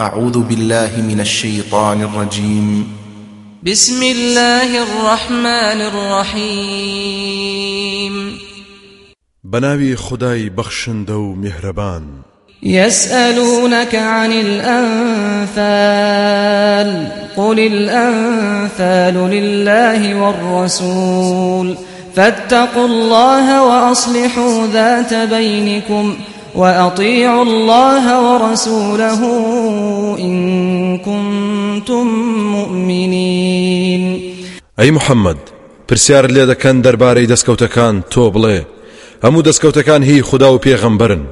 أعوذ بالله من الشيطان الرجيم. بسم الله الرحمن الرحيم. بناوي خداي بخشندو مهربان. يسألونك عن الأنفال قل الأنفال لله والرسول. فاتقوا الله وأصلحوا ذات بينكم. وأطيعوا الله ورسوله إن كنتم مؤمنين. أي محمد پرسیار لێ دەکەن دەربارەی دەستکەوتەکان تۆ بڵێ. هەموو دەستکەوتەکان هی خوددا و پێغەمبرن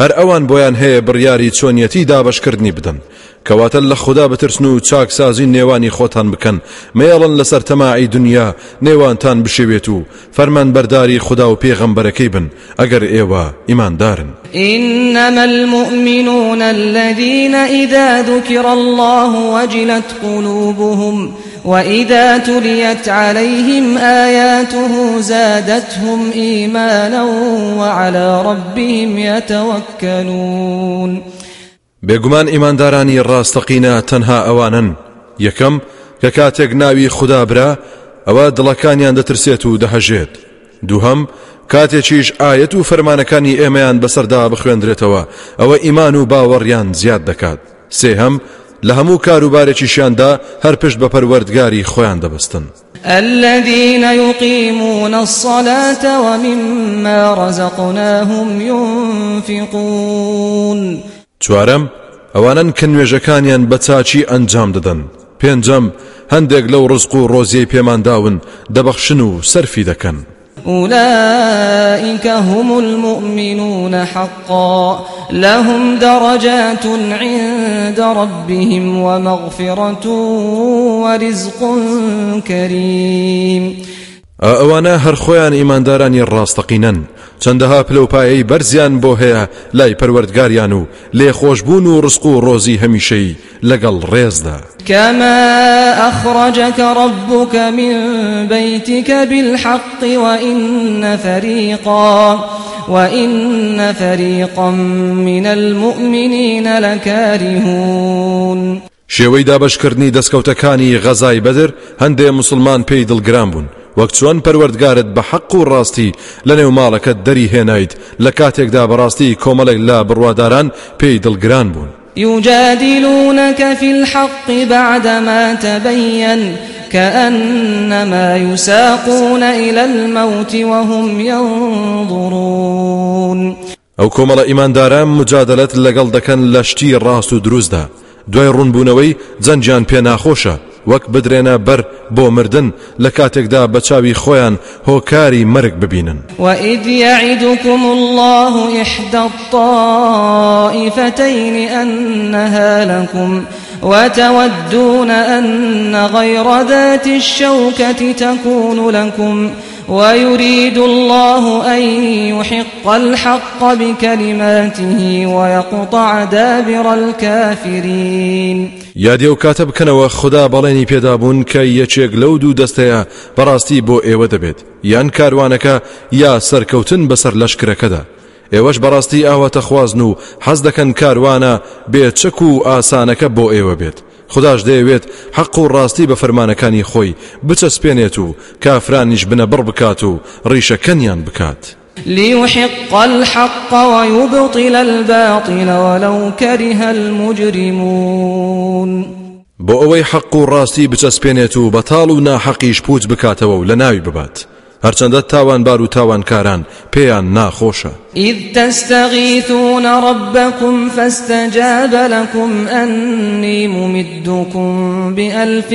هەر ئەوان بۆیان هەیە بڕیاری چۆنیەتی دابشکردنی بدەن. کەواتە لە خوددا بترسن و چاکسازی نێوانی خۆتان بکەن. مێڵن لەسەر تەماعی دنیا نێوانتان بشێوێت و فەرمان بەرداری خوددا و پێغەمبەرەکەی بن. ئەگەر ئێوە ئیماندارن. إنما المؤمنون الذين إذا ذكر الله وجلت قلوبهم وإذا تليت عليهم آياته زادتهم إيمانا وعلى ربهم يتوكلون بێگومان ئیماندارانی ڕاستەقینە تەنها ئەوانن. یەکەم کە کاتێک ناوی خوددا برا ئەوە دڵەکانیان دەترسێت و دەهەژێت. دووهەم کاتێکیش ئاەت و فەرمانەکانی ئێمەیان بەسەردا بخوێندرێتەوە ئەوە ئیمان و باوەڕیان زیاد دەکات. سێهەم لە هەموو کاروبارێکیشیاندا هەر پشت بە پەروەردگاری خۆیان دەبستن. الذين يقيمون الصلاة ومما رزقناهم ينفقون. چوارەم ئەوانن کە نوێژەکانیان بە چاکی ئەنجام دەدەن. پێنجەم هەندێک لەو ڕزق و ڕۆزیەی پێمانداون دەبەخشن و سەرفی دەکەن. أولئك هم المؤمنون حقا. لهم درجات عند ربهم ومغفرة ورزق كريم. ئەوانە هەر خۆیان ئیماندارانی ڕاستەقینەن. چەندەها پلەپایەی بەرزیان بۆ هەیە لای پەروەردگاریان و لێخۆشببوون و ڕسق و ڕۆزی هەمیشەی لەگەڵ ڕێزدا. كما أخرجك ربك من بيتك بالحق وإن فريقا وإن فريقا من المؤمنين لكارهون. شێوەی دابشکردنی دەستکەوتەکانی غەزای بەدر هەندێ مسلمان پێی دڵگران بوون. وەک چۆن پەروەردگارت بە حەق و ڕاستی لە نێو ماڵەکەت دەری هێنایت لە کاتێکدا بەڕاستی کۆمەڵێک لا بڕواداران پێی دڵگران بوون. يجادلونك في الحق بعدما تبين كأنما يساقون إلى الموت وهم ينظرون. ئەو کۆمەڵە ئیمانداران مجادلت لەگەڵ دەکەن لە شتی ڕاست و دروستدا. دوای ڕوونبوونەوەی جەنجیان پێ ناخۆشە وەک بدرێنە بەر بۆ مردن لە کاتێکدا بە چاوی خۆیان هۆکاری مرگ ببینن. وإذ يعدكم الله إحدى الطائفتين أنها لكم وتودون أن غير ذات الشوكة تكون لكم ويريد الله أن يحق الحق بكلماته ويقطع دابر الكافرين. یادێ و کاتە بکەنەوە خدا بەڵێنی پێدابوون کە یەکێک لەو دوو دەستەیە بەڕاستی بۆ ئێوە دەبێت. یان کاروانەکە یا سەرکەوتن بەسەر لەشکرەکەدا. ئێوەش بەڕاستی ئاواتە خوازن و حەز دەکەن کاروانە بێت چەک و ئاسانەکە بۆ ئێوە بێت. خداش دەیەوێت حەق و ڕاستی بە فەرمانەکانی خۆی بچەسپێنێت و کافرانیش بنە بڕ بکات و ڕیشەکەنیان بکات. ليحق الحق ويبطل الباطل ولو كره المجرمون بۆ ئەوەی حەق و ڕاستی بچەسپێنێت و بەتاڵ و ناحەقیش پوچ بکاتەوە و لە ناوی ببات هەرچەندە تاوانبار و تاوانکاران پێیان ناخۆشە. إذ تستغيثون ربكم فاستجاب لكم أني ممدكم بألف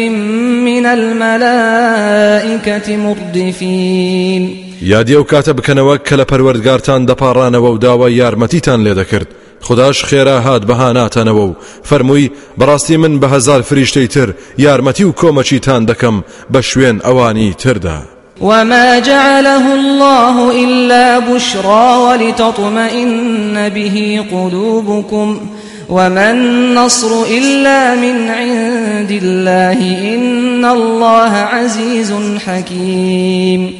من الملائكة مردفين. یادی ئەو کاتە بکەنەوە کە لە پەروەردگارتان دەپاڕانەوە و داوای یارمەتیتان لێ دەکرد. خداش خێرا هات بەهاناتەنەوە و فەرمووی بەڕاستی من بە هزار فریشتەی تر یارمەتی و کۆمەچیتان دەکەم بە شوێن ئەوانی تردا. وما جعله الله إلا بشرى ولتطمئن به قلوبكم وما النصر إلا من عند الله إن الله عزيز حكيم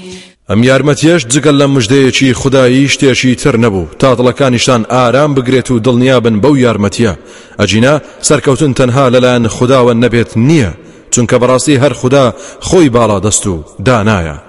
ئەم یارمەتیەش جگەل لە مژدەیەکی خدایی شتێکی تر نەبوو تا دڵەکانیشتان ئارام بگرێت و دڵنیابن بەو یارمەتیە ئەجینا سەرکەوتن تەنها لەلایەن خداوە نەبێت نییە چونکە بەڕاستی هەر خدا خۆی باڵا دەست و دانایە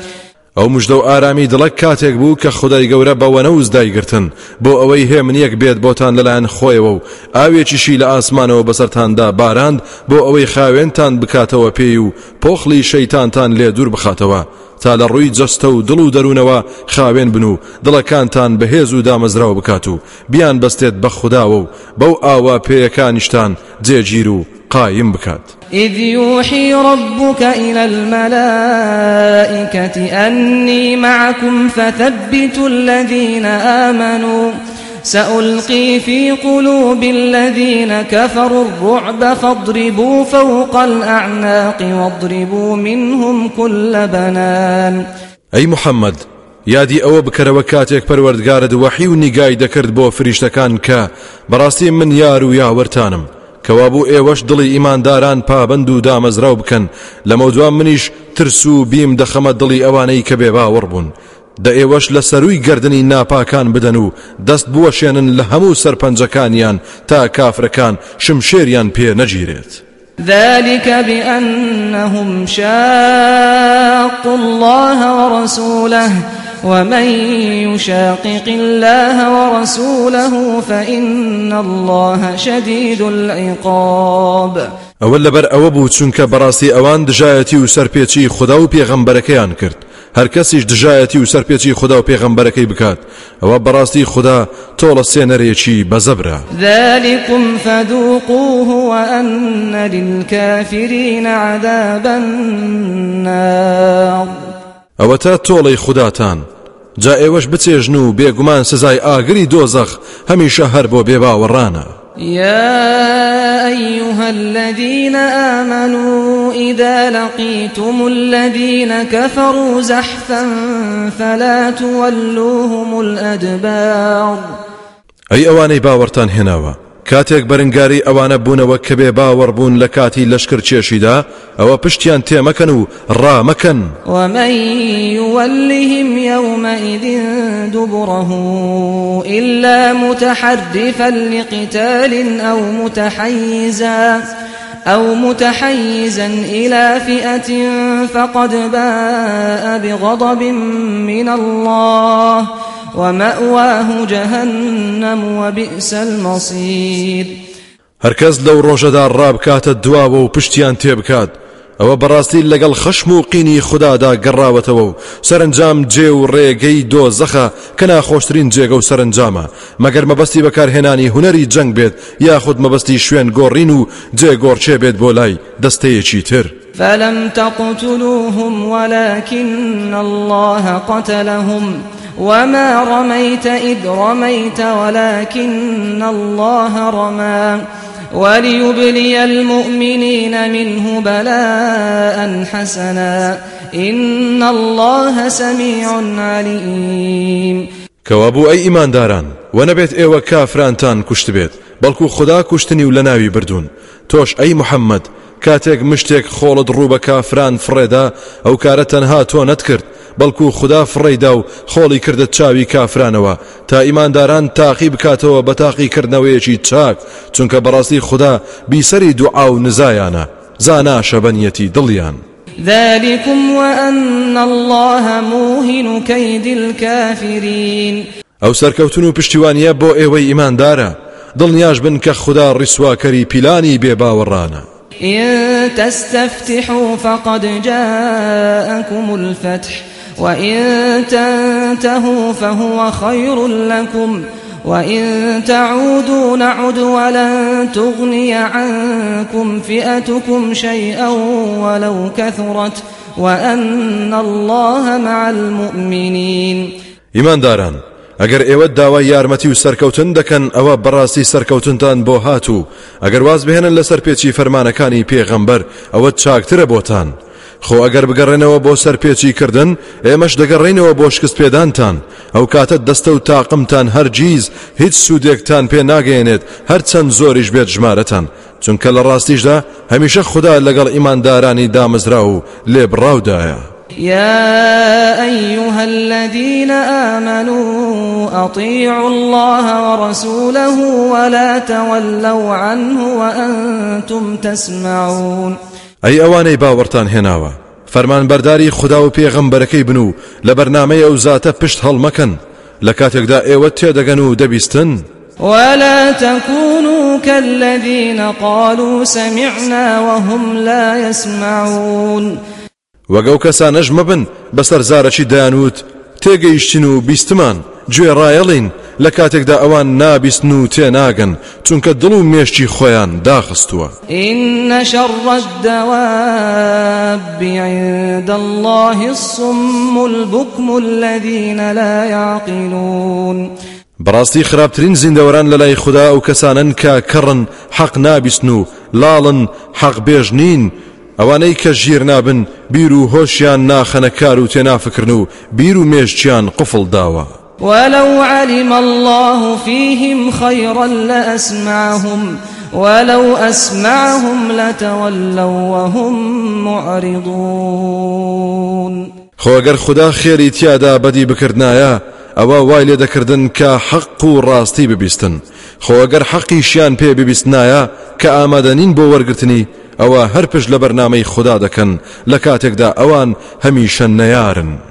ئەو مژدە و ئارامی دڵە کاتێک بوو کە خدای گەورە بە وەنەوز دایگرتن. بۆ ئەوەی هێمنیەک بێت بۆتان لەلایەن خۆیەوە و ئاوێکیشی لە ئاسمانەوە بەسەرتاندا باراند بۆ ئەوەی خاوێنتان بکاتەوە پیسی و پۆخڵی شەیتانتان لێ دوور بخاتەوە. تا لە ڕووی جەستە و دڵ و دەروونەوە خاوێن بن و دڵەکانتان بەهێز و دامەزراوە بکات و بیان بەستێت بە خوداوە و بەو ئاوا پێیەکانیشتان جێگیر و قایم بکات. إذ يوحي ربك إلى الملائكة أني معكم فثبتوا الذين آمنوا. سألقي في قلوب الذين كفروا الرعب فاضربوا فوق الأعناق واضربوا منهم كل بنان. أي محمد یادی ئەوە بکەرەوە کاتێک پەروەردگارت وەحی و نیگای دەکرد بۆ فریشتەکان کە بەڕاستی من یار و یاوەرتانم. کەوابوو ئێوەش دڵی ئیمانداران پابند و دامەزراو بکەن لە مەودوان منیش ترس و بیم دەخەمە دڵی ئەوانەی کە بێ باوەڕ بوون دا ئێوەش لە سەروی گردنی ناپاکان بدەن و دەست بوەشێنن لە هەموو سەرپەنجەکانیان تا کافرەکان شمشێریان پێ نەگیرێت. ذلك بأنهم شاقوا الله ورسوله ومن يشاقق الله ورسوله فإن الله شديد العقاب. ئەوە لەبەر ئەوە بوو چونکە بەڕاستی ئەوان دژایەتی و سەرپێچی خوددا و پێغەمبەرەکەیان کرد هەر کەسیش دژایەتی و سەرپێکی خوددا و پێغەمبەرەکەی بکات ئەوە بەڕاستی خوددا تۆڵە سێنەرێکی بەزەبرا ذلكم فذوقوه وأن للكافرين عذاب النار. ئەوە تا تۆڵەی خودداتان جا ئێوەش بچێژن و بێگومان سزای ئاگری دۆزەخ هەمیشە هەر بۆ بێباوەڕانە. يا أيها الذين آمنوا إذا لقيتم الذين كفروا زحفا فلا تولوهم الأدبار. أي أواني باورتان هناوا؟ کاتێک بەرنگاری ئەوانە بوونەوە کە بێ باوەڕبوون لە کاتی لەشکر چێشیدا ئەوە پشتیان تێمەکەن و ڕامەکەن. ومن يولهم يومئذ دبره إلا متحرفا لقتال أو متحيزا أو متحيزا إلى فئة فقد باء بغضب من الله. ومأواه جهنم وبئس المصير. هەرکەس لەو ڕۆژەدا ڕابکاتە دواوە و پشتیان تێبکات ئەوە بەڕاستی لەگەڵ خەشم و قینی خوددادا گەڕاوەتەوە و سەرنجام جێ و ڕێگەی دۆ زەخە کە ناخۆشترین جێگە و سەرنجامە. مەگەر مەبەستی بەکارهێنانی هوەری جەنگ بێت یاخود مەبەستی شوێن گۆڕین و جێ گۆڕچێ بێت بۆ لای دەستەیەکی تر. فلم تقتلوهم ولكن الله قتلهم وما رميت إذ رميت ولكن الله رمى وليبلي المؤمنين منه بلاء حسنا إن الله سميع عليم كوابو أي إيمان داران ونبيت إيوة كافرانتان كشت بيت بەڵکو خدا کوشتنی و لە ناوی بردوون تۆش ئەی محەممەد کاتێک مشتێک خۆڵت ڕوو بە کافران تۆ نەتکرد بەڵکو خدا فڕێدا و خۆڵی کردە چاوی کافرانەوە. تا ئیمانداران تاقی بکاتەوە بە تاقیکردنەوەیەکی چاک چونکە بەڕاستی خدا بیسەری دوعا و نزایانە. زانا شەبەنیەتی دڵیان. ذلكم وأن الله موهن كيد الكافرين. ئەو سەرکەوتن و پشتیوانیە بۆ ئێوەی ئیماندارە. دڵنیاش بن کە خدا ڕیسواکەری پیلانی بێباوەڕانە. إن تستفتحوا فقد جاءكم الفتح. وإن تنتهوا فهو خير لكم وإن تعودوا نعد ولن تغني عنكم فئتكم شيئا ولو كثرت وأن الله مع المؤمنين. إيمان داران ئەگەر ئێوە داوای یارمەتی و سەرکەوتن دەکەن ئەوە بەڕاستی سەرکەوتنتان بۆ هاتوو. ئەگەر واز بهێنن لەسەر پێچی فەرمانەکانی پێغەمبەر ئەوە چاکترە بۆتان. خۆ ئەگەر بگەڕێنەوە بۆ سەرپێچی کردن ئێمەش دەگەڕێنەوە بۆ شکست پێدانتان ئەو کاتە دەستە و تاقمتان هەرگیز هیچ سوودێکتان پێ ناگەێنێت هەر چەند زۆریش بێت ژمارەتان. چونکە لە ڕاستیشدا هەمیشە خوددا لەگەڵ ئیماندارانی دامەزرا و لێبڕاودایە. يا أيها الذين آمنوا أطيعوا الله ورسوله ولا تولوا عنه وأنتم تسمعون. أي أواني باورتان هناوە فەرمان بەرداری خدا و پێغەمبەرەکەی بن و لە بەرنمەی ئەو زاتە پشت هەڵمەکەن لە کاتێکدا ئێوە تێدەگەن و دەبیستن. ولا تكونوا كالذين قالوا سمعنا وهم لا يسمعون. وەگەو کەسانەش مەبن بەسەر زارەکی دایانوت تێگەیشتین و بیستمان. گوێ ڕایەڵین لە کاتێکدا ئەوان نابیستن و تێناگەن چونکە دڵ و مێشتی خۆیان داخستووە. إن شر الدواب عند الله الصم البكم الذين لا يعقلون. بەڕاستی خراپترین زیندەوەران لە لای خوددا ئەو کەسانن کە کەڕن حەق نابیستن و لاڵن حەق بێژ نین ئەوانەی کە ژیر نابن بیر و هۆشیان ناخەنە کار و تێنافکردن و بیر و مێشتیان قفڵ داوە. ولو علم الله فيهم خيرا لأسمعهم ولو أسمعهم لتولوا وهم معرضون. خۆگەر خدا خێری تیادا بەدی بکردایە ئەوە وای لێ دەکردن کە حەق و ڕاستی ببیستن. خۆگەر حەقیشیان پێ ببیستنایە کە ئامادەنین بۆ وەرگرتنی ئەوە هەر پشت لە خوددا دەکەن. لە کاتێکدا ئەوان هەمیشە نەیارن.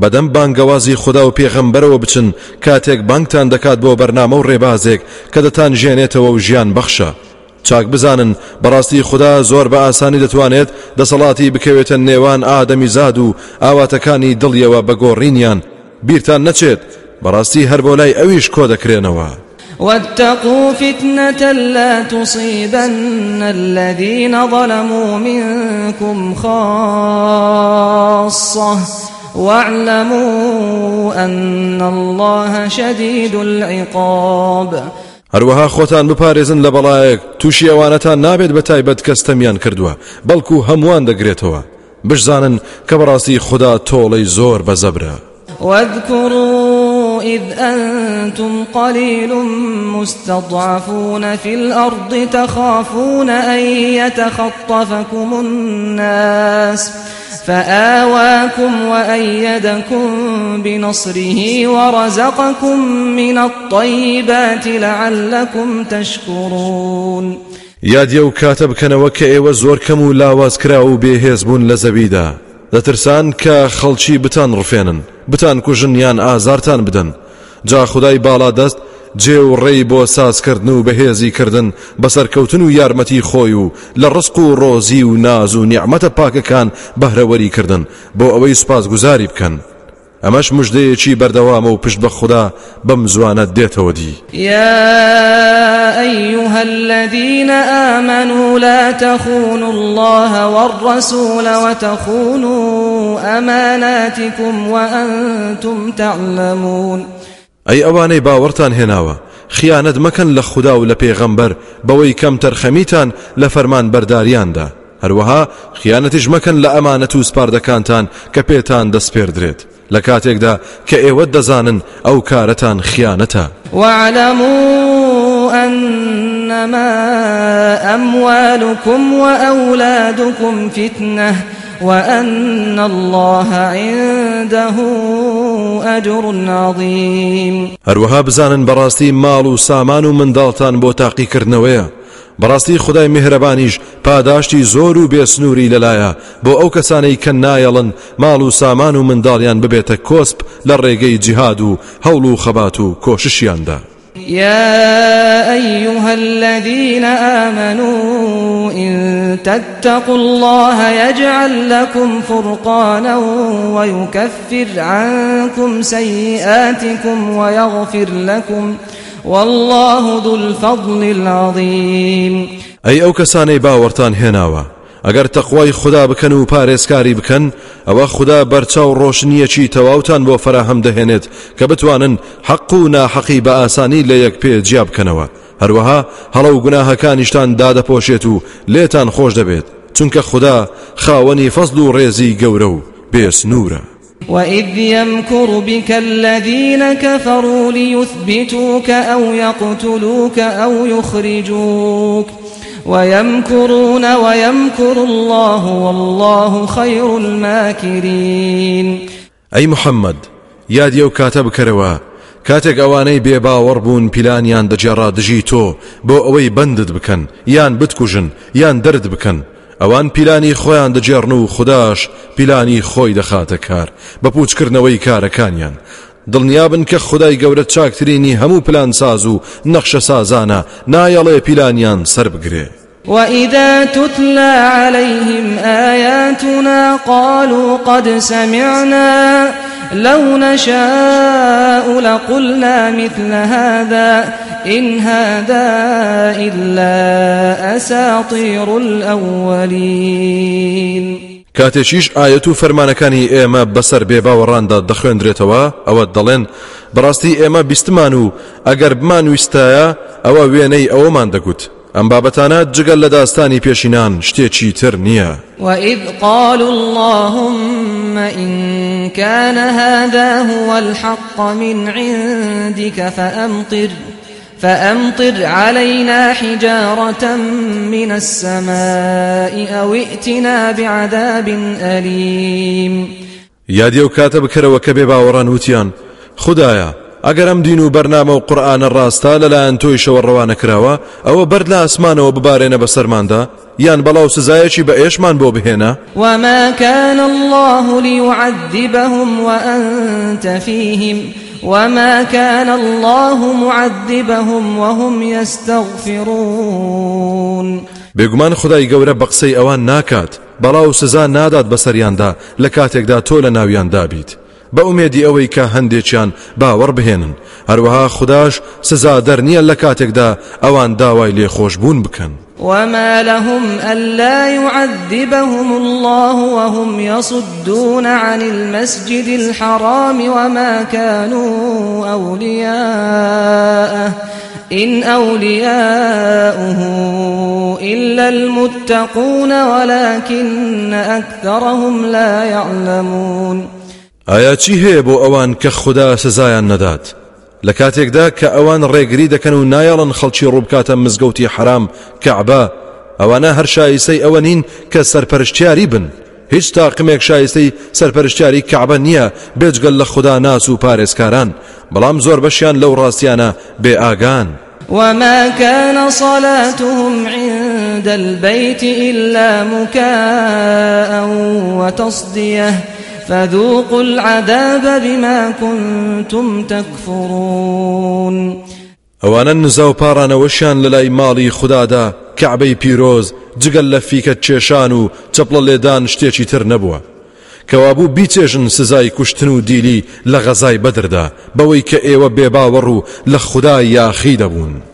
بەدەم بانگەوازی خدا و پێغەمبەرەوە بچن کاتێک بانگتان دەکات بۆ بەرنامە و ڕێبازێک کە دەتان ژێنێتەوە و ژیان بەخشە. چاک بزانن بەڕاستی خدا زۆر بە ئاسانی دەتوانێت دەسەڵاتی بکەوێتە نێوان ئادەمی زاد و ئاواتەکانی دڵیەوە بەگۆڕینیان بیرتان نەچێت بەڕاستی هەر بۆ لای ئەویش کۆ دەکرێنەوە. واتقوا فتنة لا تصيبن الذين ظلموا منكم خاصة. واعلموا أن الله شديد العقاب. هەروەها خۆتان بپارێزن لە بەڵایەک تووشی ئەوانەتان نابێت بە تایبەت کەستەمیان کردووە بەڵکو هەمووان دەگرێتەوە. بشزانن کە بەڕاستی خوددا تۆڵەی زۆر بەزەبرە واذكروا إذ أنتم قليل مستضعفون في الأرض تخافون أن يتخطفكم الناس. فآواكم وأيدكم بنصره ورزقكم من الطيبات لعلكم تشكرون. یادیە و کاتە بکەنەوە کە ئێوە زۆر کەم و لاواز کرا و بێهێز بوون لە زەویدا بتان ڕفێنن بتان کوژن یان ئازارتان بدەن جا خدای باڵا دەست جێ و ڕێی بۆ سازکردن و بەهێزی کردن بەسەرکەوتن و یارمەتی خۆی و ڕسق و ڕۆزی و ناز و نیعممەتە پاکەکان بەهرەوەری کردن بۆ ئەوەی سوپاس گوزاری بکەن. ئەمەش مژدەیەکی بەردەوامە و پشت بە خوددا زوانە دێتەوە دی. يا أيها الذين آمنوا لا تخونوا الله والرسول وتخونوا أماناتكم وأنتم تعلمون. ئەی ئەوانەی باوەڕتان هێناوە خیانەت مەکەن لە خوددا و لە پێغەمبەر بەوەی کەم تەرخەمیتان لە فەرمان بەرداریاندا هەروەها خیانەتیش مەکەن لە ئەمانەت و سپاردەکانتان کە پێتان دەستپێردرێت لە کاتێکدا کە ئێوە أنما أموالكم وأولادكم فتنة. وأن الله عنده أجر عظيم. هەروەها بزانن بەڕاستی ماڵ و سامان و منداڵتان بۆ تاقیکردنەوەیە. بەڕاستی خدای میهرەبانیش پاداشتی زۆر و بێسنووری لەلایە. بۆ ئەو کەسانەی کە نایەڵن ماڵ و سامان و منداڵیان ببێتە کۆسپ لە ڕێگەی جیهاد و هەوڵ و خەبات و کۆششیاندا. يا أيها الذين آمنوا إن تتقوا الله يجعل لكم فرقانا ويكفر عنكم سيئاتكم ويغفر لكم والله ذو الفضل العظيم. أي أو كساني باورتان هناوا. ئەگەر تەخوای خدا بکەن و پارێزکاری بکەن ئەوە خدا بەرچاو ڕۆشنیەکی تەواوتان بۆ فراهەم دەهێنێت کە بتوانن حەق و ناحەقی بە ئاسانی لە یەک پێ جیا بکەنەوە. هەروەها هەڵە و گوناهەکانیشتان دادەپۆشێت و لێتان خۆش دەبێت چونکە خدا خاوەنی فەزل و ڕێزی گەورە و بێسنورە وإذ يمكر بك الذين كفروا ليثبتوك أو يقتلوك أو يخرجوك ويمكرون ويمكر الله والله خير الماكرين. ئەی محمد یادی ئەو کاتە بکەرەوە کاتێک ئەوانەی بێباوەڕ بوون پیلانیان دەگێڕا دژی تۆ بۆ ئەوەی بندت بکەن یان بتکوژن یان دەرد بکەن. ئەوان پیلانی خۆیان دەجێڕن و خودداش پیلانی خۆی دەخاتە کار. بە پوچکردنەوەی کارەکانیان. دڵنیابن کە خدای گەورە چاکترینی هەموو پلان ساز و نەخشە سازانە نایەڵێ پیلانیان سەر بگرێ. وإذا تتلى عليهم آياتنا قالوا قد سمعنا لو نشاء لقلنا مثل هذا إن هذا إلا أساطير الأولين کاتێکیش ئاەت و فەرمانەکانی ئێمە بەسەر بێباوەڕاندا دەخوێندرێتەوە ئەوە دەڵێن بەڕاستی ئێمە بیستمان و ئەگەر بمان ویستایە ئەوە وێنەی ئەوەمان دەگوت. ئەم بابەتانە جگەل لە داستانی پێشینان شتێکی تر نییە. وإذ قالوا اللهم إن كان هذا هو الحق من عندك فأمطر فأمطر علينا حجارة من السماء أو ائتنا بعذاب أليم. یادی ئەو کاتە بکەرەوە کە بێباوەڕان وتیان. خودایا ئەگەر ئەم دین و بەرنامە و قورئانە ڕاستە لەلایەن تۆیشەوە ڕەوانە کراوە ئەوە بەرد لە ئاسمانەوە ببارێنە بەسەرماندا یان بەڵا و سزایەکی بە ئێشمان بۆ بهێنە وما كان الله ليعذبهم وأنت فيهم. وما كان الله معذبهم وهم يستغفرون بێگومان خدای گەورە بە قسەی ئەوان ناکات بەڵاو سزا نادات بەسەریاندا لە کاتێکدا تۆ لە ناویان دابیت. بە ئومێدی ئەوەی کە هەندێکیان باوەڕ بهێنن. هەروەها خودداش سزا دەرنیە لە کاتێکدا ئەوان داوای لێخۆشببوون بکەن. وما لهم ألا يعذبهم الله وهم يصدون عن المسجد الحرام وما كانوا أولياءه إن أولياؤه إلا المتقون ولكن أكثرهم لا يعلمون بۆ ئەوان کە خوددا سزایان نەدات؟ لە کاتێکدا کە ئەوان ڕێگری دەکەن و نایەڵن خەڵکی ڕووبکاتە مزگەوتی حرام کەعبا ئەوانە هەر شایستەی ئەوە نین کە سەرپەرشتیاری بن. هیچ تاقمێک شایستەی سەرپەرشتیاری کەعبە نییە بێجگەل لە خوددا ناس و پارێزکاران. بەڵام زۆر بەشیان لەو ڕاستیانە بێ ئاگان. وما كان صلاتهم عند البيت إلا مكاء وتصديه فذوقوا العذاب بما كنتم تكفرون ئەوانە نزا و پارانەوەشیان لە لای ماڵی خوددادا کەعبەی پیرۆز جگەل لە فیکە کێشان و چەپڵە لێدان شتێکی تر نەبووە کەوابوو بیچێژن سزای کوشتن و دیلی لە غەزای بەدردا بەوەی کە ئێوە بێباوەڕ و لە خوددا یاخی دەبوون.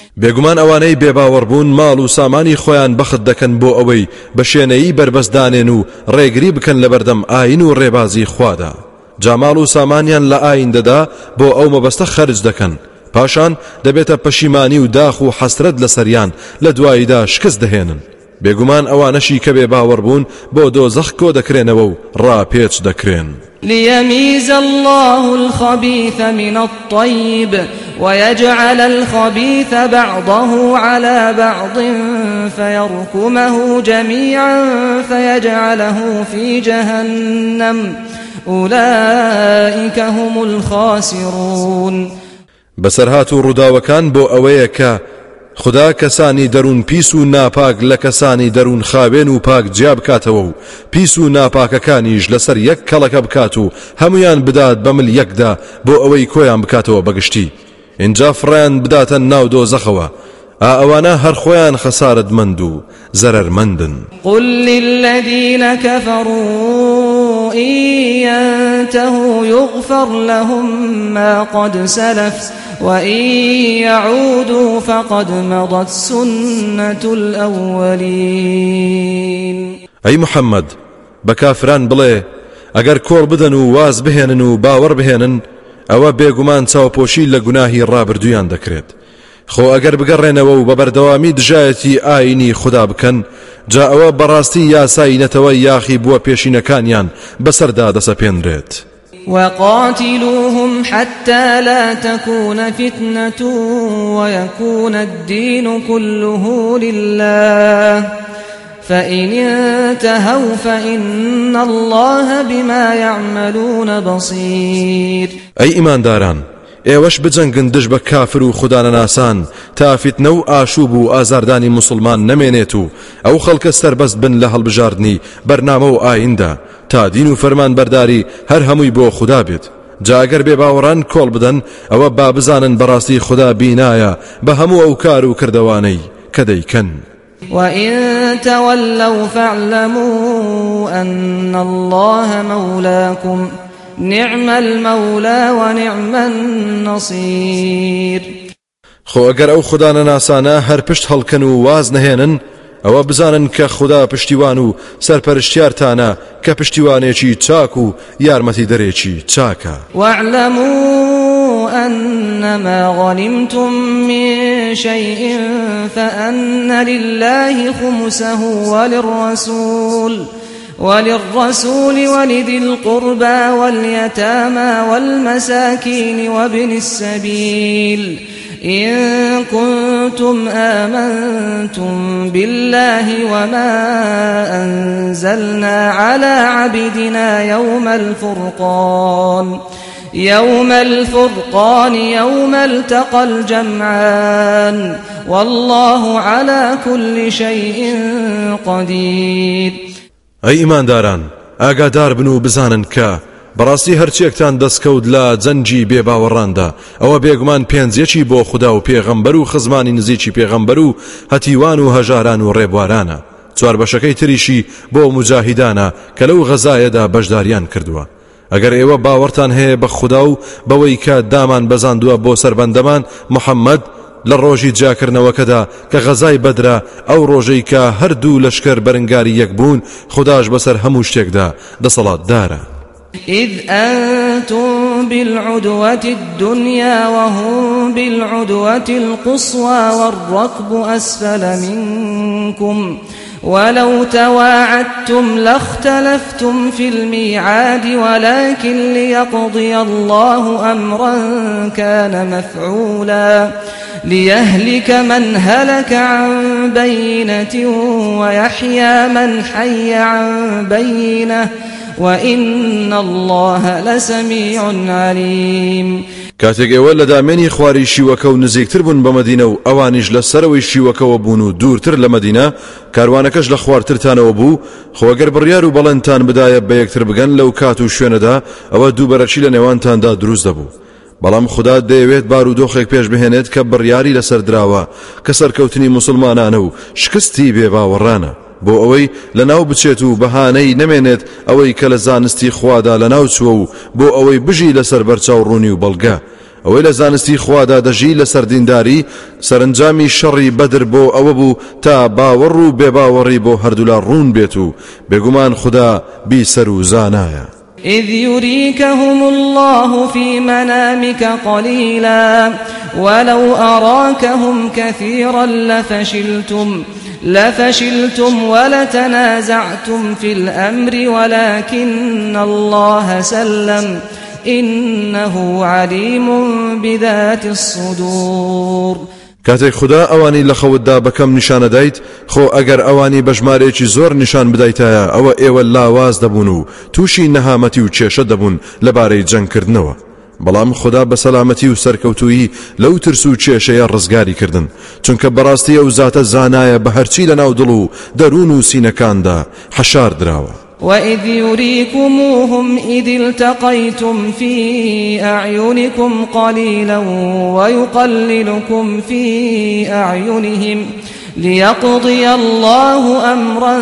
بێگومان ئەوانەی بێباوەڕبوون ماڵ و سامانی خۆیان بەخت دەکەن بۆ ئەوەی بە شوێنەی بربەستدانێن و ڕێگری بکەن لە بەردەم ئاین و ڕێبازی خوادا. جاماڵ و سامانیان لە ئاین دەدا بۆ ئەو مەبەستە خەرج دەکەن. پاشان دەبێتە پەشیمانی و داخ و حەسرەت لە سەریان لە دواییدا شکست دەهێنن. بێگومان ئەوانەشی کە بێ باوەڕبوون بۆ دۆزەخ کۆ دەکرێنەوە و ڕاپێچ دەکرێن. ليميز الله الخبيث من الطيب. ويجعل الخبيث بعضه على بعض فيركمه جميعا فيجعله في جهنم. أولئك هم الخاسرون. بەسەرهات و ڕووداوەکان بۆ ئەوەیە کە خدا کەسانی دەروون پیس و ناپاک لە کەسانی دەروون خاوێن و پاک جیا بکاتەوە و پیس و ناپاکەکانیش لەسەر یەک کەڵەکە بکات و هەمویان بدات بەمل یەکدا بۆ ئەوەی کۆیان بکاتەوە اینجا فڕیان بداتە ناو دۆزەخەوە ئەوانە هەر خۆیان خەسارت مند و زەرمەندن قل للذين كفروا إن ينتهوا يغفر لهم ما قد سلف وإن يعودوا فقد مضت سنة الأولين. أي محمد بكافران بڵێ ئەگەر کۆڵ بدەن و واز بهێنن و باوەڕ بهێنن ئەوە بێگومان چاوپۆشی لە گوناهی ڕابردویان دەکرێت خۆ ئەگەر بگەڕێنەوە و بە بەردەوامی دژایەتی ئاینی خوددا بکەن جا ئەوە بەڕاستی یاساینەتەوە یاخی بووە پێشینەکانیان بەسەردا دەسەپێنرێت. وقاتلوهم حتى لا تكون فتنة ويكون الدين كله لله فإن انتهوا فإن الله بما يعملون بصير. أي إيمان داران ئێوەش بجەنگن دش بە کافر و خوددانە ناسان تافیتنە و ئاشوب و ئازاردانی مسلمان نەمێنێت و ئەو خەڵکە سربەست بن لە هەڵبژاردننی بەرنامە و ئایندا تا دین و فەرمان بەرداری هەر هەمووی بۆ خوددا بێت. جاگەر بێ باوەڕان کۆڵ بدەن ئەوە با بزانن بەڕاستی خوددا بینایە بە هەموو ئەو کار دەیکەن. وإن تولوا فاعلموا أن الله مولاكم نعم المولى ونعم النصير خۆ ئەگەر ئەو خوددانە ناسانە هەر پشت هەڵکەن و واز نەهێنن ئەوە بزانن کە خوددا پشتیوان و سەرپەرشتیارتانە کە پشتیوانێکی چاک و یارمەتی دەرێکی چاکە. أنما غنمتم من شيء فأن لله خمسه وللرسول وللرسول ولذي القربى واليتامى والمساكين وابن السبيل إن كنتم آمنتم بالله وما أنزلنا على عبدنا يوم الفرقان يوم الفرقان يوم التقى الجمعان والله على كل شيء قدير. ئەی ئیمانداران ئاگادار بن و بزانن کە بەڕاستی هەرچێکتان دەستکەوت لە جەنجی بێباوەڕاندا. ئەوە بێگومان پێنجێکی بۆ خوددا و پێغەمبەر و خزمانی نزیکی پێغەمبەر و هەتیوان و هەژاران و ڕێبوارانە. چوار بەشەکەی تریشی بۆ مجاهیدانە کە لەو غەزایەدا بەشداریان کردووە. ئەگەر ئێوە باوەڕتان هەیە بە خوددا و بەوەی کە دامان بەزاندووە بۆ سربەندەمان محەممەد لە ڕۆژی جاکردنەوەکەدا کە غەزای بەدرا ئەو ڕۆژەی کە هەردوو لەشکر بەرنگاری یەک بوون خداش بەسەر هەموو شتێکدا دەسەڵات دارە. إذ أنتم بالعدوة الدنيا وهم بالعدوة القصوى والركب أسفل منكم ولو تواعدتم لاختلفتم في الميعاد ولكن ليقضي الله أمرا كان مفعولا. ليهلك من هلك عن بينة ويحيى من حي عن بينة. وإن الله لسميع عليم. کاتێک ئێوە لە دامێنی خواری شیوەکە و نزیکتر بوون بە مدینە و ئەوانیش لە سەرەوەی شیوەکەەوە بوون و دوورتر لە مدینە کاروانەکەش لە خوارترتانەوە بوو. خۆگەر بڕیار و بەڵێنتان بدایە بە یەکتر بگەن لەو کات و شوێنەدا ئەوە دووبەرەکی لە نێوانتاندا دروست دەبوو. بەڵام خدا دەیەوێت بار و دۆخێک پێش بهێنێت کە بڕیاری لەسەر دراوە کە سەرکەوتنی موسڵمانانە و شکستی بێباوەڕانە بۆ ئەوەی لە ناو بچێت و بەهانەی نەمێنێت ئەوەی کە زانستی خودادا لە ناو چووە و بۆ ئەوەی بژی لەسەر بەرچاو ڕوونی و بەڵگە. ئەوەی لە زانستی خودادا دەژی لە سەر دینداری سەرنجامی شەڕی بەدر بۆ ئەوە بوو تا باوەڕ و بێباوەڕی بۆ هەردوولا ڕوون بێت و بێگومان خدا بیسەر و زانایە. إذ يريكهم الله في منامك قليلا ولو أراكهم كثيرا لفشلتم لفشلتم ولتنازعتم في الأمر ولكن الله سلم إنه عليم بذات الصدور. کاتێک خدا ئەوانی لە خەوتدا بەکەم نیشانە دایت خۆ ئەگەر ئەوانی بە ژمارێکی زۆر نیشان بدایتایە ئەوە ئێوە لاواز دەبوون و تووشی نەهامەتی و کێشە دەبوون لەبارەی جەنگکردنەوە. بەڵام خدا بە سەلامەتی و سەرکەوتویی لەو ترس و کێشەیە ڕزگاری کردن. چونکە بەڕاستی ئەو زاتە زانایە بە هەرچی لە ناو دڵ و دەروون و سینەکاندا حەشار دراوە وإذ يريكموهم إذ التقيتم في أعينكم قليلا ويقللكم في أعينهم ليقضي الله أمرا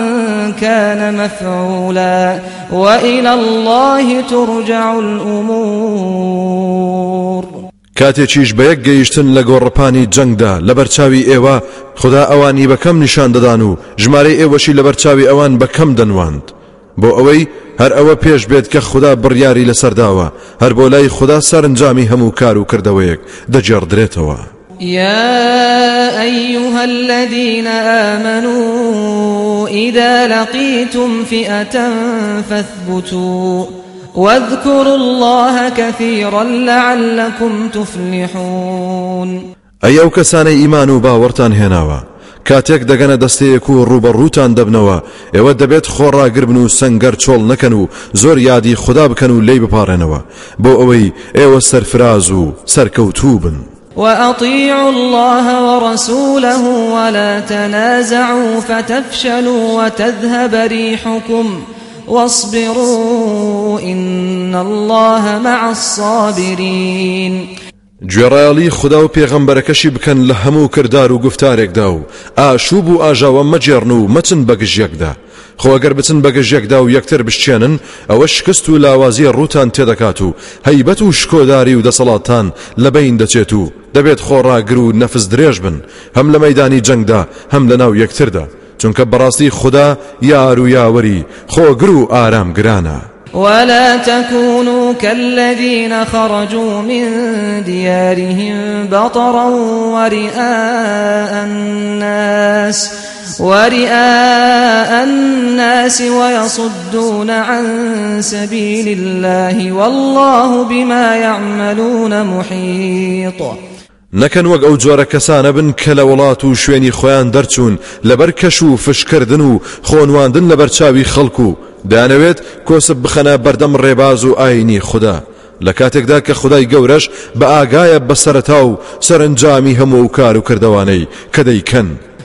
كان مفعولا وإلى الله ترجع الأمور. کاتێکیش بە یەک گەیشتن لە گۆڕپانی جەنگدا لە بەرچاوی ئێوە خدا ئەوانی بەکەم نیشان دەدان و ژمارەی ئێوەشی لە بەرچاوی ئەوان بەکەم دەنواند. بۆ ئەوەی هەر ئەوە پێش بێت کە خدا بڕیاری لەسەرداوە هەر بۆ لای خدا سەرنجامی هەموو کار و کردەوەیەک دەجێڕدرێتەوە. يا أيها الذين آمنوا إذا لقيتم فئة فاثبتوا واذكروا الله كثيرا لعلكم تفلحون. أو كسان إيمان باورتان هناوا. کاتێک دەگەنە دەستەیەک و ڕوبەڕووتان دەبنەوە ئێوە دەبێت خۆڕاگربن و سنگەر چۆڵ نەکەن و زۆر یادی خدا بکەن و لی بپارێنەوە بۆ ئەوەی ئێوە سەرفراز و سەرکەوتوو بن وأطيعوا الله ورسوله ولا تنازعوا فتفشلوا وتذهب ريحكم واصبروا إن الله مع الصابرين. گوێڕایاڵی خدا و پێغەمبەرەکەشی بکەن لە هەموو کردار و گفتارێکدا و ئاشوب و ئاژاوە مەجێڕن خۆگەر بچن بەگەژێکدا و یەکتر بشتێنن ئەوە شکست و لاوازی ڕوتان تێدەکات و هەیبەت و شکۆداری و دەسەڵاتان لە بین دەچێت و دەبێت خۆڕاگر و نەفس درێژ بن هەم لە مەدانی جەنگدا هەم لە ناو یەکتردا چونکە بەڕاستی خدا یار و یاوەری خۆگر و ئارام گرانە. ولا تكونوا كالذين خرجوا من ديارهم بطرا ورئاء الناس ورئاء الناس ويصدون عن سبيل الله والله بما يعملون محيط. نەکەن وەک ئەو جۆرە کەسانە بن کە لە وڵات و شوێنی خۆیان دەرچوون لەبەر کەش و فشکردن و خۆنواندن لە بەرچاوی خەڵکو دانەوێت کۆسب بخەنە بەردەم ڕێباز و ئاینی خوددا. لە کاتێکدا کە خدای گەورەش بە ئاگایە بەسەرتا و سەرنجامی هەموو کار و کردوانەی کە دەیکەن.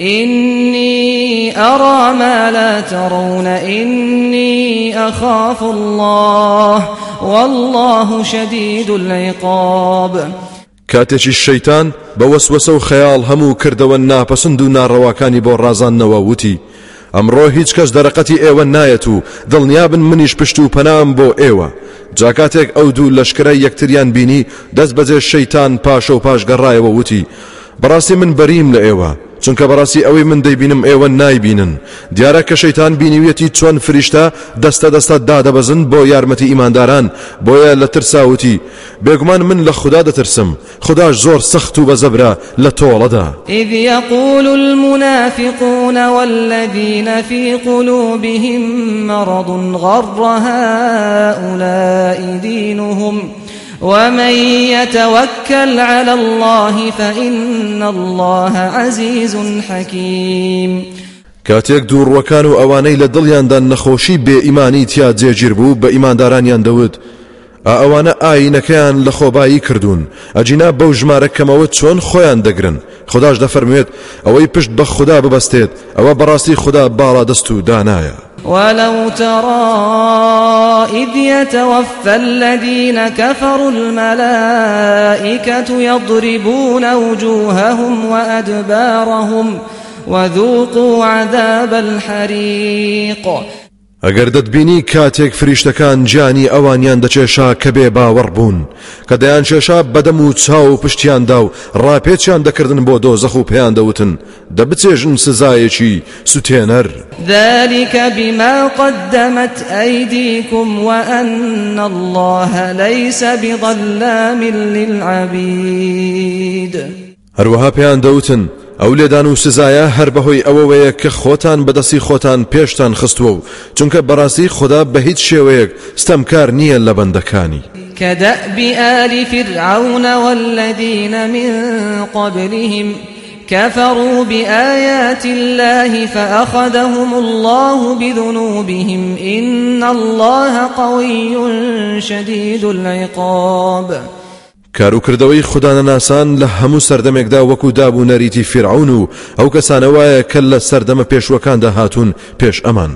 إني أرى ما لا ترون إني أخاف الله والله شديد العقاب. کاتێکی الشيطان بوسوس وخيال همو كردوا ناپەسند و ناڕەواکانی بۆ ڕازانەوە وتی. ئەمڕۆ هیچ کەس دەرەقەتی ئێوە نایەت و دڵنیابن منیش پشت و پەنام بۆ ئێوە. جاکاتێک ئەو دوو لەشکرە یەکتریان پاش من لە ئێوە. چونکە بەڕاستی ئەوەی من دەیبینم ئێوە نایبینن. دیارە کە شەیتان بینیویەتی چۆن فریشتە دەستە دەستە دادەبەزن بۆ یارمەتی ئیمانداران بۆیە لە ترساوتی. بێگومان من لە خوددا دەترسم خداش زۆر سەخت و بەزەبرا لە تۆڵەدا. إذ يقول المنافقون والذين في قلوبهم مرض غر هؤلاء دينهم ومن يتوكل على الله فإن الله عزيز حكيم کاتێک دووڕوەکان و ئەوانەی لە دڵیاندا نەخۆشی بێ ئیمانی تیا جێگیر بوو بە ئیماندارانیان دەوت. ئەوانە ئاینەکەیان لە خۆبایی کردوون. ئەجینا بەو ژمارەکەمەوە چۆن خۆیان دەگرن. خداش دەفەرموێت ئەوەی پشت بە خوددا ببەستێت. ئەوە بەڕاستی خوددا باڵا دەست و دانایە. ولو ترى إذ يتوفى الذين كفروا الملائكة يضربون وجوههم وأدبارهم وذوقوا عذاب الحريق. ئەگەر دەتبینی کاتێک فریشتەکان جانی ئەوانیان دەچێشا کە بێ باوەڕ بوون. کە دەیان چێشا بەدەم و چاو و پشتیاندا و ڕاپێچیان دەکردن بۆ دۆزەخ و پێیان دەوتن. دەبچێژن سزایەکی سوتێنەر. ذلك بما قدمت أيديكم وأن الله ليس بظلام للعبيد. هەروەها پێیان دەوتن ئەو لێدان و سزایە هەر بەهۆی ئەوەوەیە کە خۆتان بەدەستی خۆتان پێشتان خستووە و چونکە بەڕاستی خوددا بە هیچ شێوەیەک ستەمکار نییە لە بەندەکانی. كدأب آل فرعون والذين من قبلهم كفروا بآيات الله فأخذهم الله بذنوبهم إن الله قوي شديد العقاب. کاروکردەوەی خوددانە ناسان لە هەموو سەردەمێکدا وەکو دابوو نەریتی فرعون و ئەو کەسانەوەیە کە لە سەردەمە پێشوەکاندا هاتوون پێش ئەمان.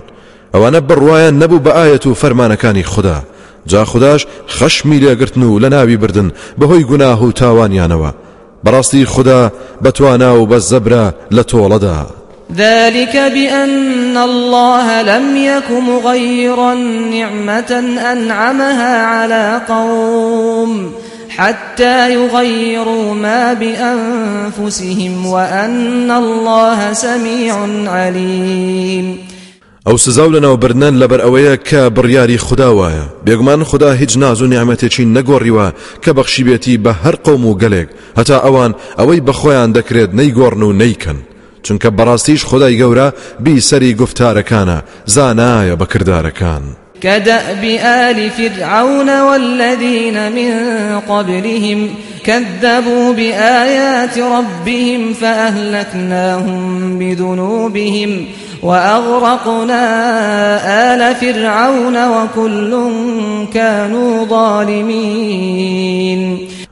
ئەوانە بڕواایان نەبوو بە ئاەت و فەرمانەکانی خوددا. جا خودداش خەشمی لێگرتن و لە ناوی بردن بەهۆی گوناه و تاوانیانەوە. بەڕاستی خوددا بەتوانا و بە زەبرا لە تۆڵەدا. ذلك بأن الله لم يك مغيرا نعمة أنعمها على قوم. حتى يغيروا ما بأنفسهم وأن الله سميع عليم. ئەو سزاو لەناو برنەن لەبەر ئەوەیە کە بڕیاری خودداوایە بێگومان خدا هیچ ناز و نیامەتێکی نەگۆڕیوە کە بەخشیبێتی بە هەر قوم و گەلێک هەتا ئەوان ئەوەی بەخۆیان دەکرێت نەیگۆڕن و نەیکەن چونکە بەڕاستیش خدای گەورە بی سەری گفتارەکانە زانایە بەکردارەکان. كدأب آل فرعون والذين من قبلهم كذبوا بآيات ربهم فأهلكناهم بذنوبهم وأغرقنا آل فرعون وكل كانوا ظالمين.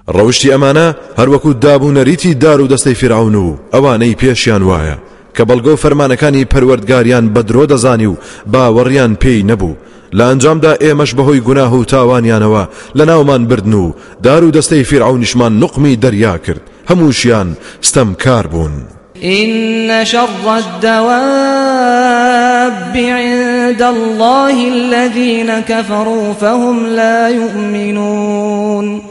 ڕەوشی ئەمانە هەروەکو دابوونەریتی دار و دەستەی فرعون و ئەوانەی پێشیان وایە کە بەڵگۆ فەرمانەکانی پەروەردگاریان بەدرۆ دەزانی و لە ئەنجامدا ئێمەش بەهۆی گوناه و تاوانیانەوە لە ناومان بردن و دار و دەستەی فیرعونیشمان نقمی دەریا کرد هەمووشیان ستەم کار بوون. إن شر الدواب عند الله الذين كفروا فهم لا يؤمنون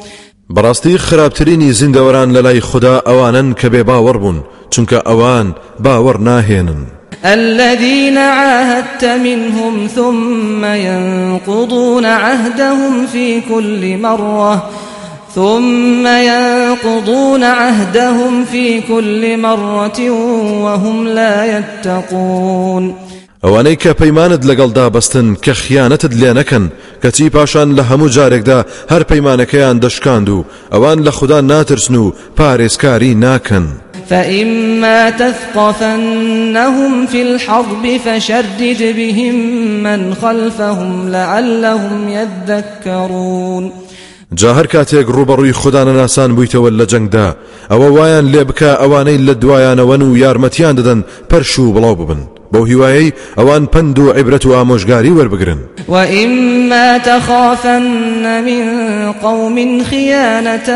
بەڕاستی خراپترینی زیندەوەران لە لای خوددا ئەوانن کە بێ باوەڕ بوون چونکە ئەوان باوەڕ ناهێنن. الذين عاهدت منهم ثم ينقضون عهدهم في كل مرة ثم ينقضون عهدهم في كل مرة وهم لا يتقون ئەوانەی کە پەیمانت لەگەڵدا بەستن کە خیانەتت لێ نەکەن کەچی پاشان لە هەموو جارێکدا هەر پەیمانەکەیان دەشکاند و پارێزکاری ناکەن. فإما تثقفنهم في الحرب فشدد بهم من خلفهم لعلهم يذكرون جا هەر کاتێک ڕوبەڕووی خوددانە ناسان بوویتەوە لە جەنگدا. ئەوە وایان لێ بکە ئەوانەی لە دوایانەوەن و یارمەتیان دەدەن پەرش و بەو هیوایی ئەوان پند و عیبرەت و ئامۆژگاری وەربگرن. وإما تخافن من قوم خيانة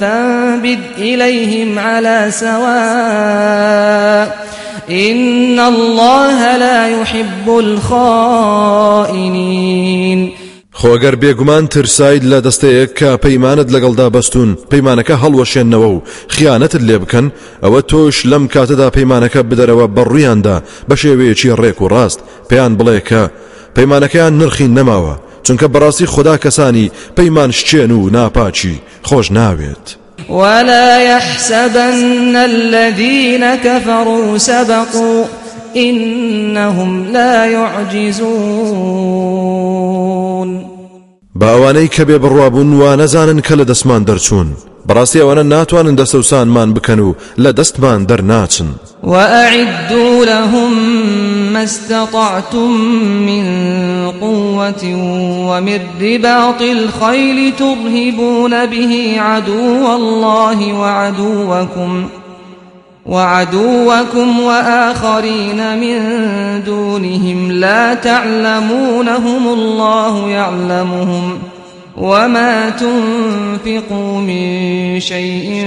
فانبذ إليهم على سواء إن الله لا يحب الخائنين. خۆگەر بێگومان ترساید لە دەستەیەک کە پەیمانت لەگەڵدا بەستون پەیمانەکە هەڵوەشێنەوە و خیانەتت لێ بکەن ئەوە تۆش لەم کاتەدا پەیمانەکە بدەرەوە بەڕوویاندا بە شێوەیەکی ڕێک و ڕاست پێیان بڵێ کە پەیمانەکەیان نرخی نەماوە چونکە بەڕاستی خوددا کەسانی پەیمان شچێن و ناپاچی خۆش ناوێت. ولا يحسبن الذين كفروا سبقوا إنهم لا يعجزون. با ئەوانەی کە بێ بڕوابوون و نەزانن کە لە دەستمان دەرچوون بەڕاستی ئەوانە ناتوانن دەسەوسانمان بکەن و لە دەستمان دەرناچن وأعدوا لهم ما استطعتم من قوة ومن رباط الخيل ترهبون به عدو الله وعدوكم. وعدوكم وآخرين من دونهم لا تعلمونهم الله يعلمهم وما تنفقوا من شيء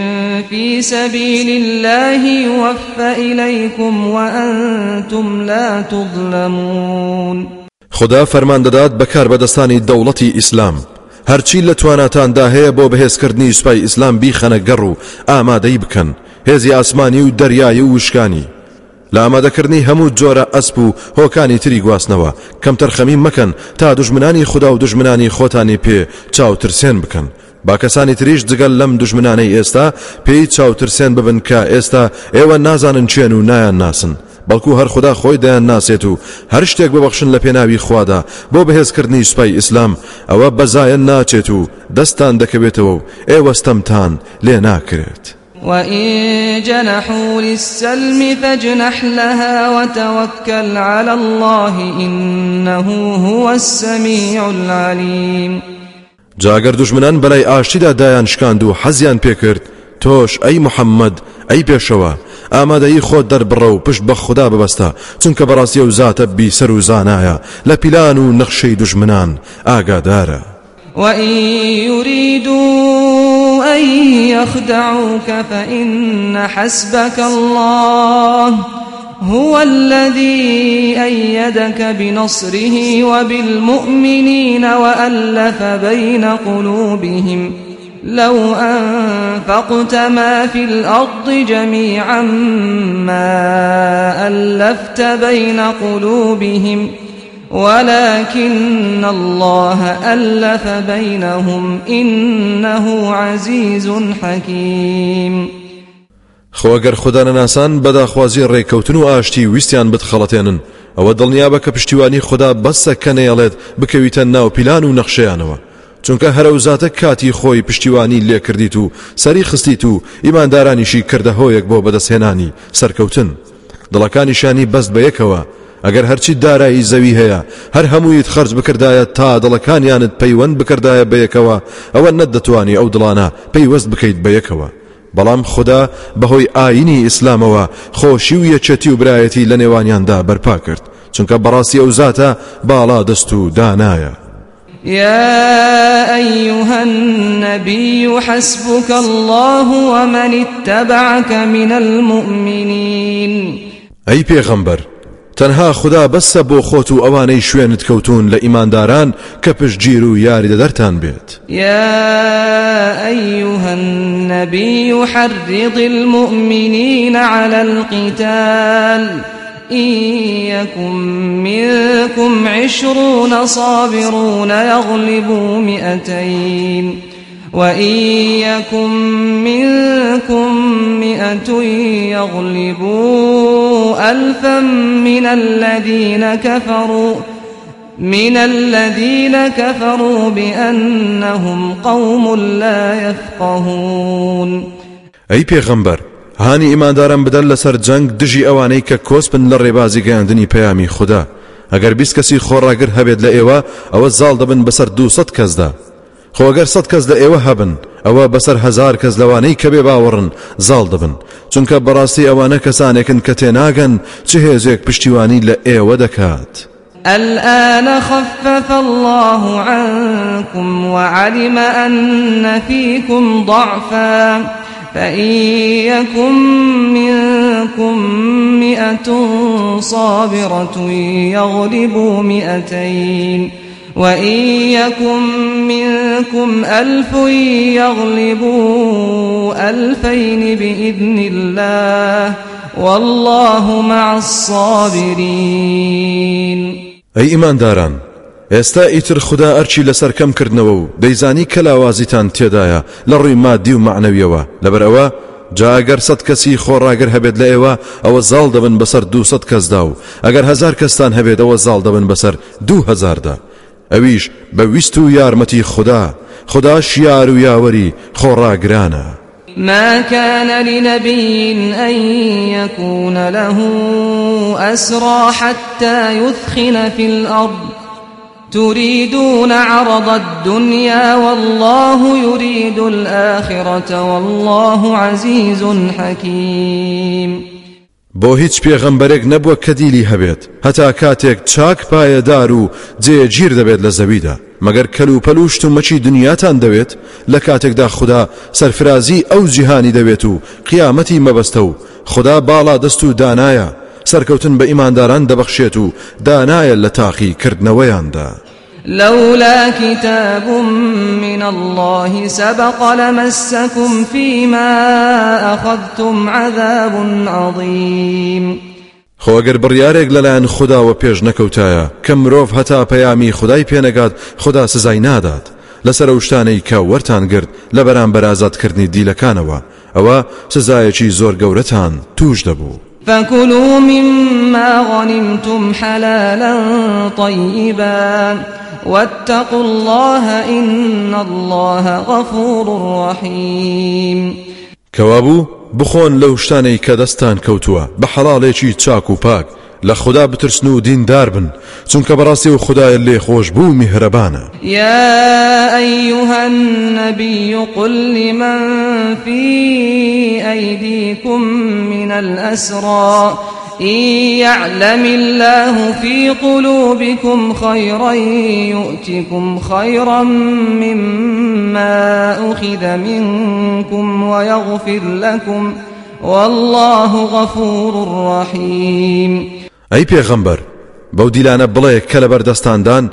في سبيل الله يوفى إليكم وأنتم لا تظلمون. خدا فەرمان دەدات بەکار بەدەستانی دەوڵەتی ئیسلام هەرچی لە تواناتاندا هەیە بۆ بەهێزکردنی سوپای ئیسلام بیخەنە گەڕ و ئامادەی هێزی ئاسمانی و دەریایی و وشکانی. لە ئامادەکردنی هەموو جۆرە ئەسپ و هۆکانی تری گواستنەوە. کەم تەرخەمی مەکەن تا دژمنانی خوددا و دژمنانی خۆتانی پێ چاوترسێن بکەن. با کەسانی تریش جگەل لەم دژمنانەی ئێستا پێی چاوترسێن ببن کە ئێستا ئێوە نازانن چێن و نایان ناسن. بەڵکو هەر خدا خۆی دایان ناسێت و هەر شتێک ببەخشن لە پێناوی خوادا. بۆ بەهێزکردنی سوپای ئیسلام ئەوە بەزایەن ناچێت و دەستان دەکەوێتەوە و ئێوەستەمتان لێ ناکرێت. وإن جنحوا للسلم فاجنح لها وتوكل على الله إنه هو السميع العليم. جاگەر دوژمنان بەلای ئاشتیدا دایان شکاند و حەزیان پێکرد تۆش ئەی محەممەد ئەی پێشەوە ئامادەی خۆت دەربڕە و پشت بە خوددا ببەستە چونکە بەڕاستی و زاتە بیسەر و زانایە لە پیلان و نەخشەی دوژمنان ئاگادارە. وإن يريدوا أن يخدعوك فإن حسبك الله هو الذي أيدك بنصره وبالمؤمنين وألف بين قلوبهم لو أنفقت ما في الأرض جميعا ما ألفت بين قلوبهم ۖ ولكن الله ألف بينهم إنه عزيز حكيم. خۆگەر خوددا نەناسان بەداخوازی ڕێککەوتن و ئاشتی ویستیان بتخەڵەتێنن ئەوە دڵنیا بە کە پشتیوانی خوددا بەسە کە نەیەڵێت بکەویتە ناو پیلان و نەخشەیانەوە. چونکە هەرەوزاتە کاتی خۆی پشتیوانی لێکردیت و سەری خستیت و ئیماندارانیشی کردە هۆیەک بۆ بەدەستهێنانی سەرکەوتن. دڵەکانیشانی بەست بە یەکەوە ئەگەر هەرچی دارایی زەوی هەیە هەر هەموویت خرج بکردایە تا دڵەکانیانت پەیوەند بکردایە بەیەکەوە ئەوە نەت دەتوانی ئەو دڵانە پەیوەست بکەیت بەیەکەوە. بەڵام خدا بەهۆی ئاینی ئیسلامەوە خۆشی و یەکەتی و برایەتی لە نێوانیاندا بەرپا کرد چونکە بەڕاستی ئەو زاتە باڵا دەست و دانایە. يا أيها النبي حسبك الله ومن اتبعك من المؤمنين. أي پیغمبر تەنها خدا بەسە بۆ خۆت و ئەوانەی شوێنت کەوتون لە ئیمانداران کە پشتگیر و یاریدە دەرتان بێت. يا أيها النبي حرض المؤمنين على القتال. إن يكن منكم عشرون صابرون يغلبوا مئتين. وإن يكن منكم مئة يغلبوا ألفا من الذين كفروا من الذين كفروا بأنهم قوم لا يفقهون أي پیغمبر هانی ئیماندارم بدەن لەسەر جەنگ دژی ئەوانەی کە کۆسپن لە ڕێبازی گەیاندنی پەیامی خوددا. ئەگەر بیست کەسی خۆڕاگر هەبێت لە ئێوە ئەوە زاڵ دەبن بەسەر دووسەد کەسدا. خۆگەر سەد کەس لە ئێوە هەبن ئەوە بەسەر هزار کەس کە بێ باوەڕن زاڵ دەبن چونکە بەڕاستی ئەوانە کەسانێکن کە تێناگەن چه هێزێک پشتیوانی لە ئێوە دەکات. الآن خفف الله عنكم وعلم أن فيكم ضعفا فإن يكن منكم مئة صابرة يغلبوا مئتين وإن يكن منكم ألف يغلبوا ألفين بإذن الله والله مع الصابرين أي إيمان داران ئێستا ئیتر خدا ئەرچی لەسەر کەم کردنەوە و دەیزانی کە لاوازیتان تێدایە لە ڕووی مادی و معنەویەوە. لەبەرەوە جا گەر سەد کەسی خۆڕاگر هەبێت لە ئێوە ئەوە زاڵ دەبن بەسەر دو کەسدا و ئەگەر هزار کەستان هەبێت ئەوە زاڵ دەبن بەسەر دو هزاردا ئەویش بە ویست و یارمەتی خدا خدا شیار و یاوەری خۆڕاگرانە. ما كان لنبي أن يكون له أسرى حتى يثخن في الأرض. تريدون عرض الدنيا والله يريد الآخرة والله عزيز حكيم. بۆ هیچ پێغەمبەرێک نەبووە کە دیلی هەبێت. هەتا کاتێک چاک پایەدار و جێگیر دەبێت لە زەویدا. مەگەر کەل و پەلوشت و مەچی دنیاتان دەوێت لە کاتێکدا خوددا سەرفرازی ئەو جیهانی دەوێت و قیامەتی مەبەستە و خدا باڵا دەست و دانایە. سەرکەوتن بە ئیمانداران دەبەخشێت و دانایە لە تاقی کردنەوەیاندا لولا كتاب من الله سبق لمسكم فيما أخذتم عذاب عظيم. خۆگەر بڕیارێک لەلایەن خودداوە پێش نەکەوتایە کە مرۆڤ هەتا پەیامی خدای پێنەگات خدا سزای نادات. لەسەر شتانەی کە وەرتان گرت لە بەرام بەرازاتکردنی دیلەکانەوە ئەوە سزایەکی زۆر گەورەتان توش دەبوو. فكلوا مما غنمتم حلالا طيبا. واتقوا الله إن الله غفور رحيم. كوابو بخۆن لەو شتانەی کە دەستان کەوتووە بە حەڵاڵێکی چاک و پاک لە خدا بترسن و دیندار بن چونکە بەڕاستی و خدای لێ خۆش بوو میهرەبانە. یا أيها النبي قل لمن في أيديكم من الأسرى إن يعلم الله في قلوبكم خيرا يؤتكم خيرا مما أخذ منكم ويغفر لكم والله غفور رحيم. أي پیغمبر بەو دیلانە بڵێ کە لە بەردەستاندان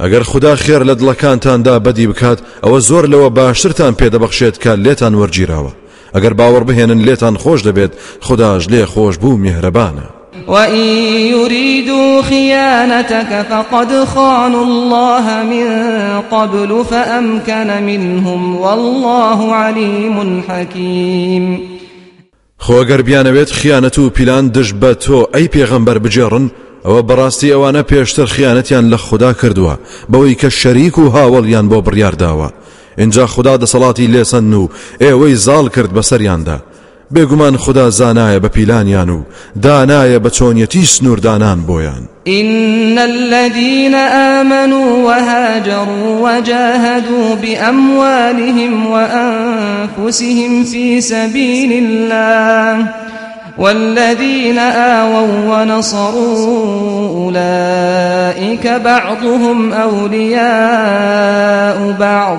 ئەگەر خدا خێر لە دڵەکانتاندا بەدی بکات ئەوە زۆر لەوە باشترتان پێدەبەخشێت کە لێتان وەرگیراوە. ئەگەر باوەڕ بهێنن لێتان خۆش دەبێت خداش لێ خۆش بوو میهرەبانە وإن يريدوا خيانتك فقد خانوا الله من قبل فأمكن منهم والله عليم حكيم. خۆگەر بیانەوێت خیانەت و پیلان دش بە تۆ ئەی پێغەمبەر بجێڕن ئەوە بەڕاستی ئەوانە پێشتر خیانەتیان لە خوددا کردووە بەوەی کە شەریک و هاوڵیان بۆ بڕیارداوە. اینجا خدا دەسەڵاتی لێسەن و ئێوەی زاڵ کرد بەسەریاندا بێگومان خدا زانایە بە پیلانیان و دانایە بە چۆنیەتی سنووردانان بۆیان. إن الذين آمنوا وهاجروا وجاهدوا بأموالهم وأنفسهم في سبيل الله. والذين آووا ونصروا أولئك بعضهم أولياء بعض.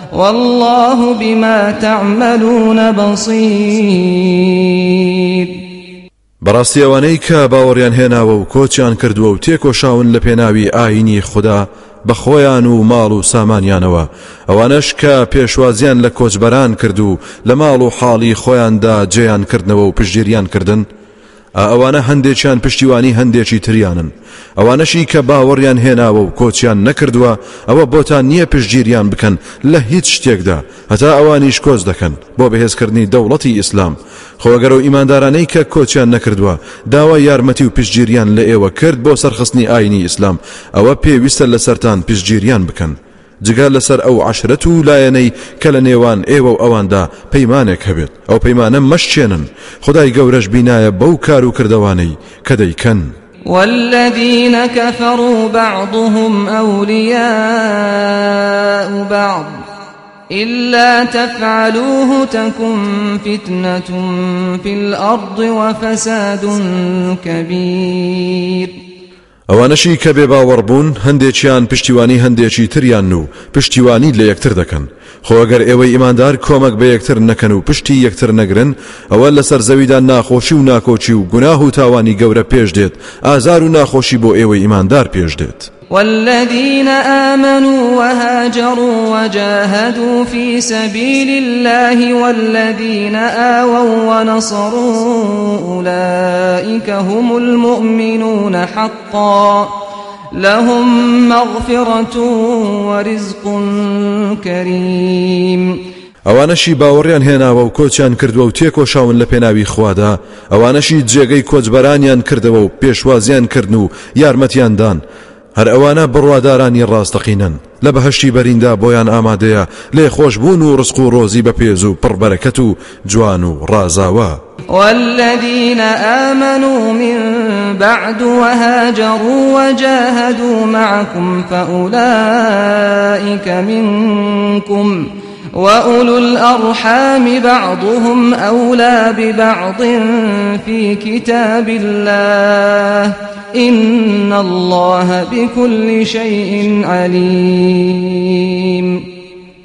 والله بما تعملون بصير. بەڕاستی ئەوانەی کە باوەڕیان هێناوە و کۆچیان کردووە و تێکۆشاون لە پێناوی ئاینی خوددا بە خۆیان و ماڵ و سامانیانەوە. ئەوانش کە پێشوازیان لە کۆچبەران کرد و لە ماڵ و حاڵی خۆیاندا جێیان کردنەوە و پشتگیریان کردن ئەوانە هەندێکیان پشتیوانی هەندێکی تریانن. ئەوانەشی کە باوەڕیان هێناوە و کۆچیان نەکردووە ئەوە بۆتان نییە پشتگیریان بکەن لە هیچ شتێکدا. هەتا ئەوانیش کۆز دەکەن. بۆ بەهێزکردنی دەوڵەتی ئیسلام. خۆگەرە و ئیماندارانەی کە کۆچیان نەکردووە داوای یارمەتی و پشتگیریان لە ئێوە کرد بۆ سەرخستنی ئاینی ئیسلام. ئەوە پێویستە لەسەران پشتگیریان بکەن. جگە لەسەر ئەو عشرەت و لایەنەی کە لە نێوان ئێوە و ئەواندا پەیمانێک هەبێت. ئەو پەیمانە مەشچێنن. خدای گەورەش بینایە بەو کار و کردوانەی کە دەیکەن. والذين كفروا بعضهم أولياء بعض إلا تفعلوه تكن فتنة في الأرض وفساد كبير ئەوانەشی کە بێ باوەڕبوون هەندێکیان پشتیوانی هەندێکی تریان و پشتیوانی لە یەکتر دەکەن خۆگەر ئێوەی ئیماندار کۆمەک بە یەکتر نەکەن و پشتی یەکتر نەگرن ئەوە لەسەر زەویدا ناخۆشی و ناکۆچی و گوناه و تاوانی گەورە پێش دێت ئازار و ناخۆشی بۆ ئێوەی ئیماندار پێش دێت. والذين آمنوا وهاجروا وجاهدوا في سبيل الله والذين آووا ونصروا أولئك هم المؤمنون حقا. لهم مغفرة ورزق كريم. ئەوانەشی باوەڕیان هێناوە و کۆچیان کردووە و تێکۆشاون لە پێناوی خوادا ئەوانەشی جێگەی کۆچبەرانیان کردەوە و پێشوازیان کردن و یارمەتیاندان هەر ئەوانە بڕوادارانی ڕاستەقینن. لە بەهشتی بەریندا بۆیان ئامادەیە لێ خۆشببوون و ڕسق و ڕۆزی بە پێز و پڕبەرەکەت و جوان و والذين آمنوا من بعد وهاجروا وجاهدوا معكم فأولئك منكم. وأولو الأرحام بعضهم أولى ببعض في كتاب الله إن الله بكل شيء عليم.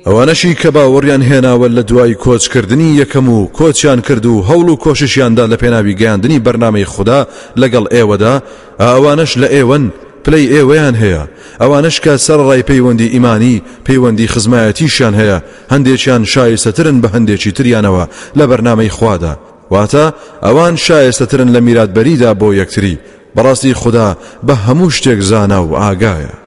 ئەوانەشی کە باوەڕیان هێناوە لە دوای کۆچکردنی یەکەم و کۆچیان کرد و هەوڵ و کۆششیاندا لە پێناوی گەیاندنی بەرنمەی خوددا لەگەڵ ئێوەدا ئەوانش پلەی ئێوەیان هەیە. ئەوانش کە سەر ڕای پەیوەندی ئیمانی پەیوەندی خزمایەتیشیان هەیە. هەندێکیان شایستەترن بە هەندێکی تریانەوە لە بەرنمەی خوادا. واتە ئەوان شایستەترن لە میراتبەریدا بۆ یەکتری. بەڕاستی خوددا بە هەموو شتێک زانە و ئاگایە.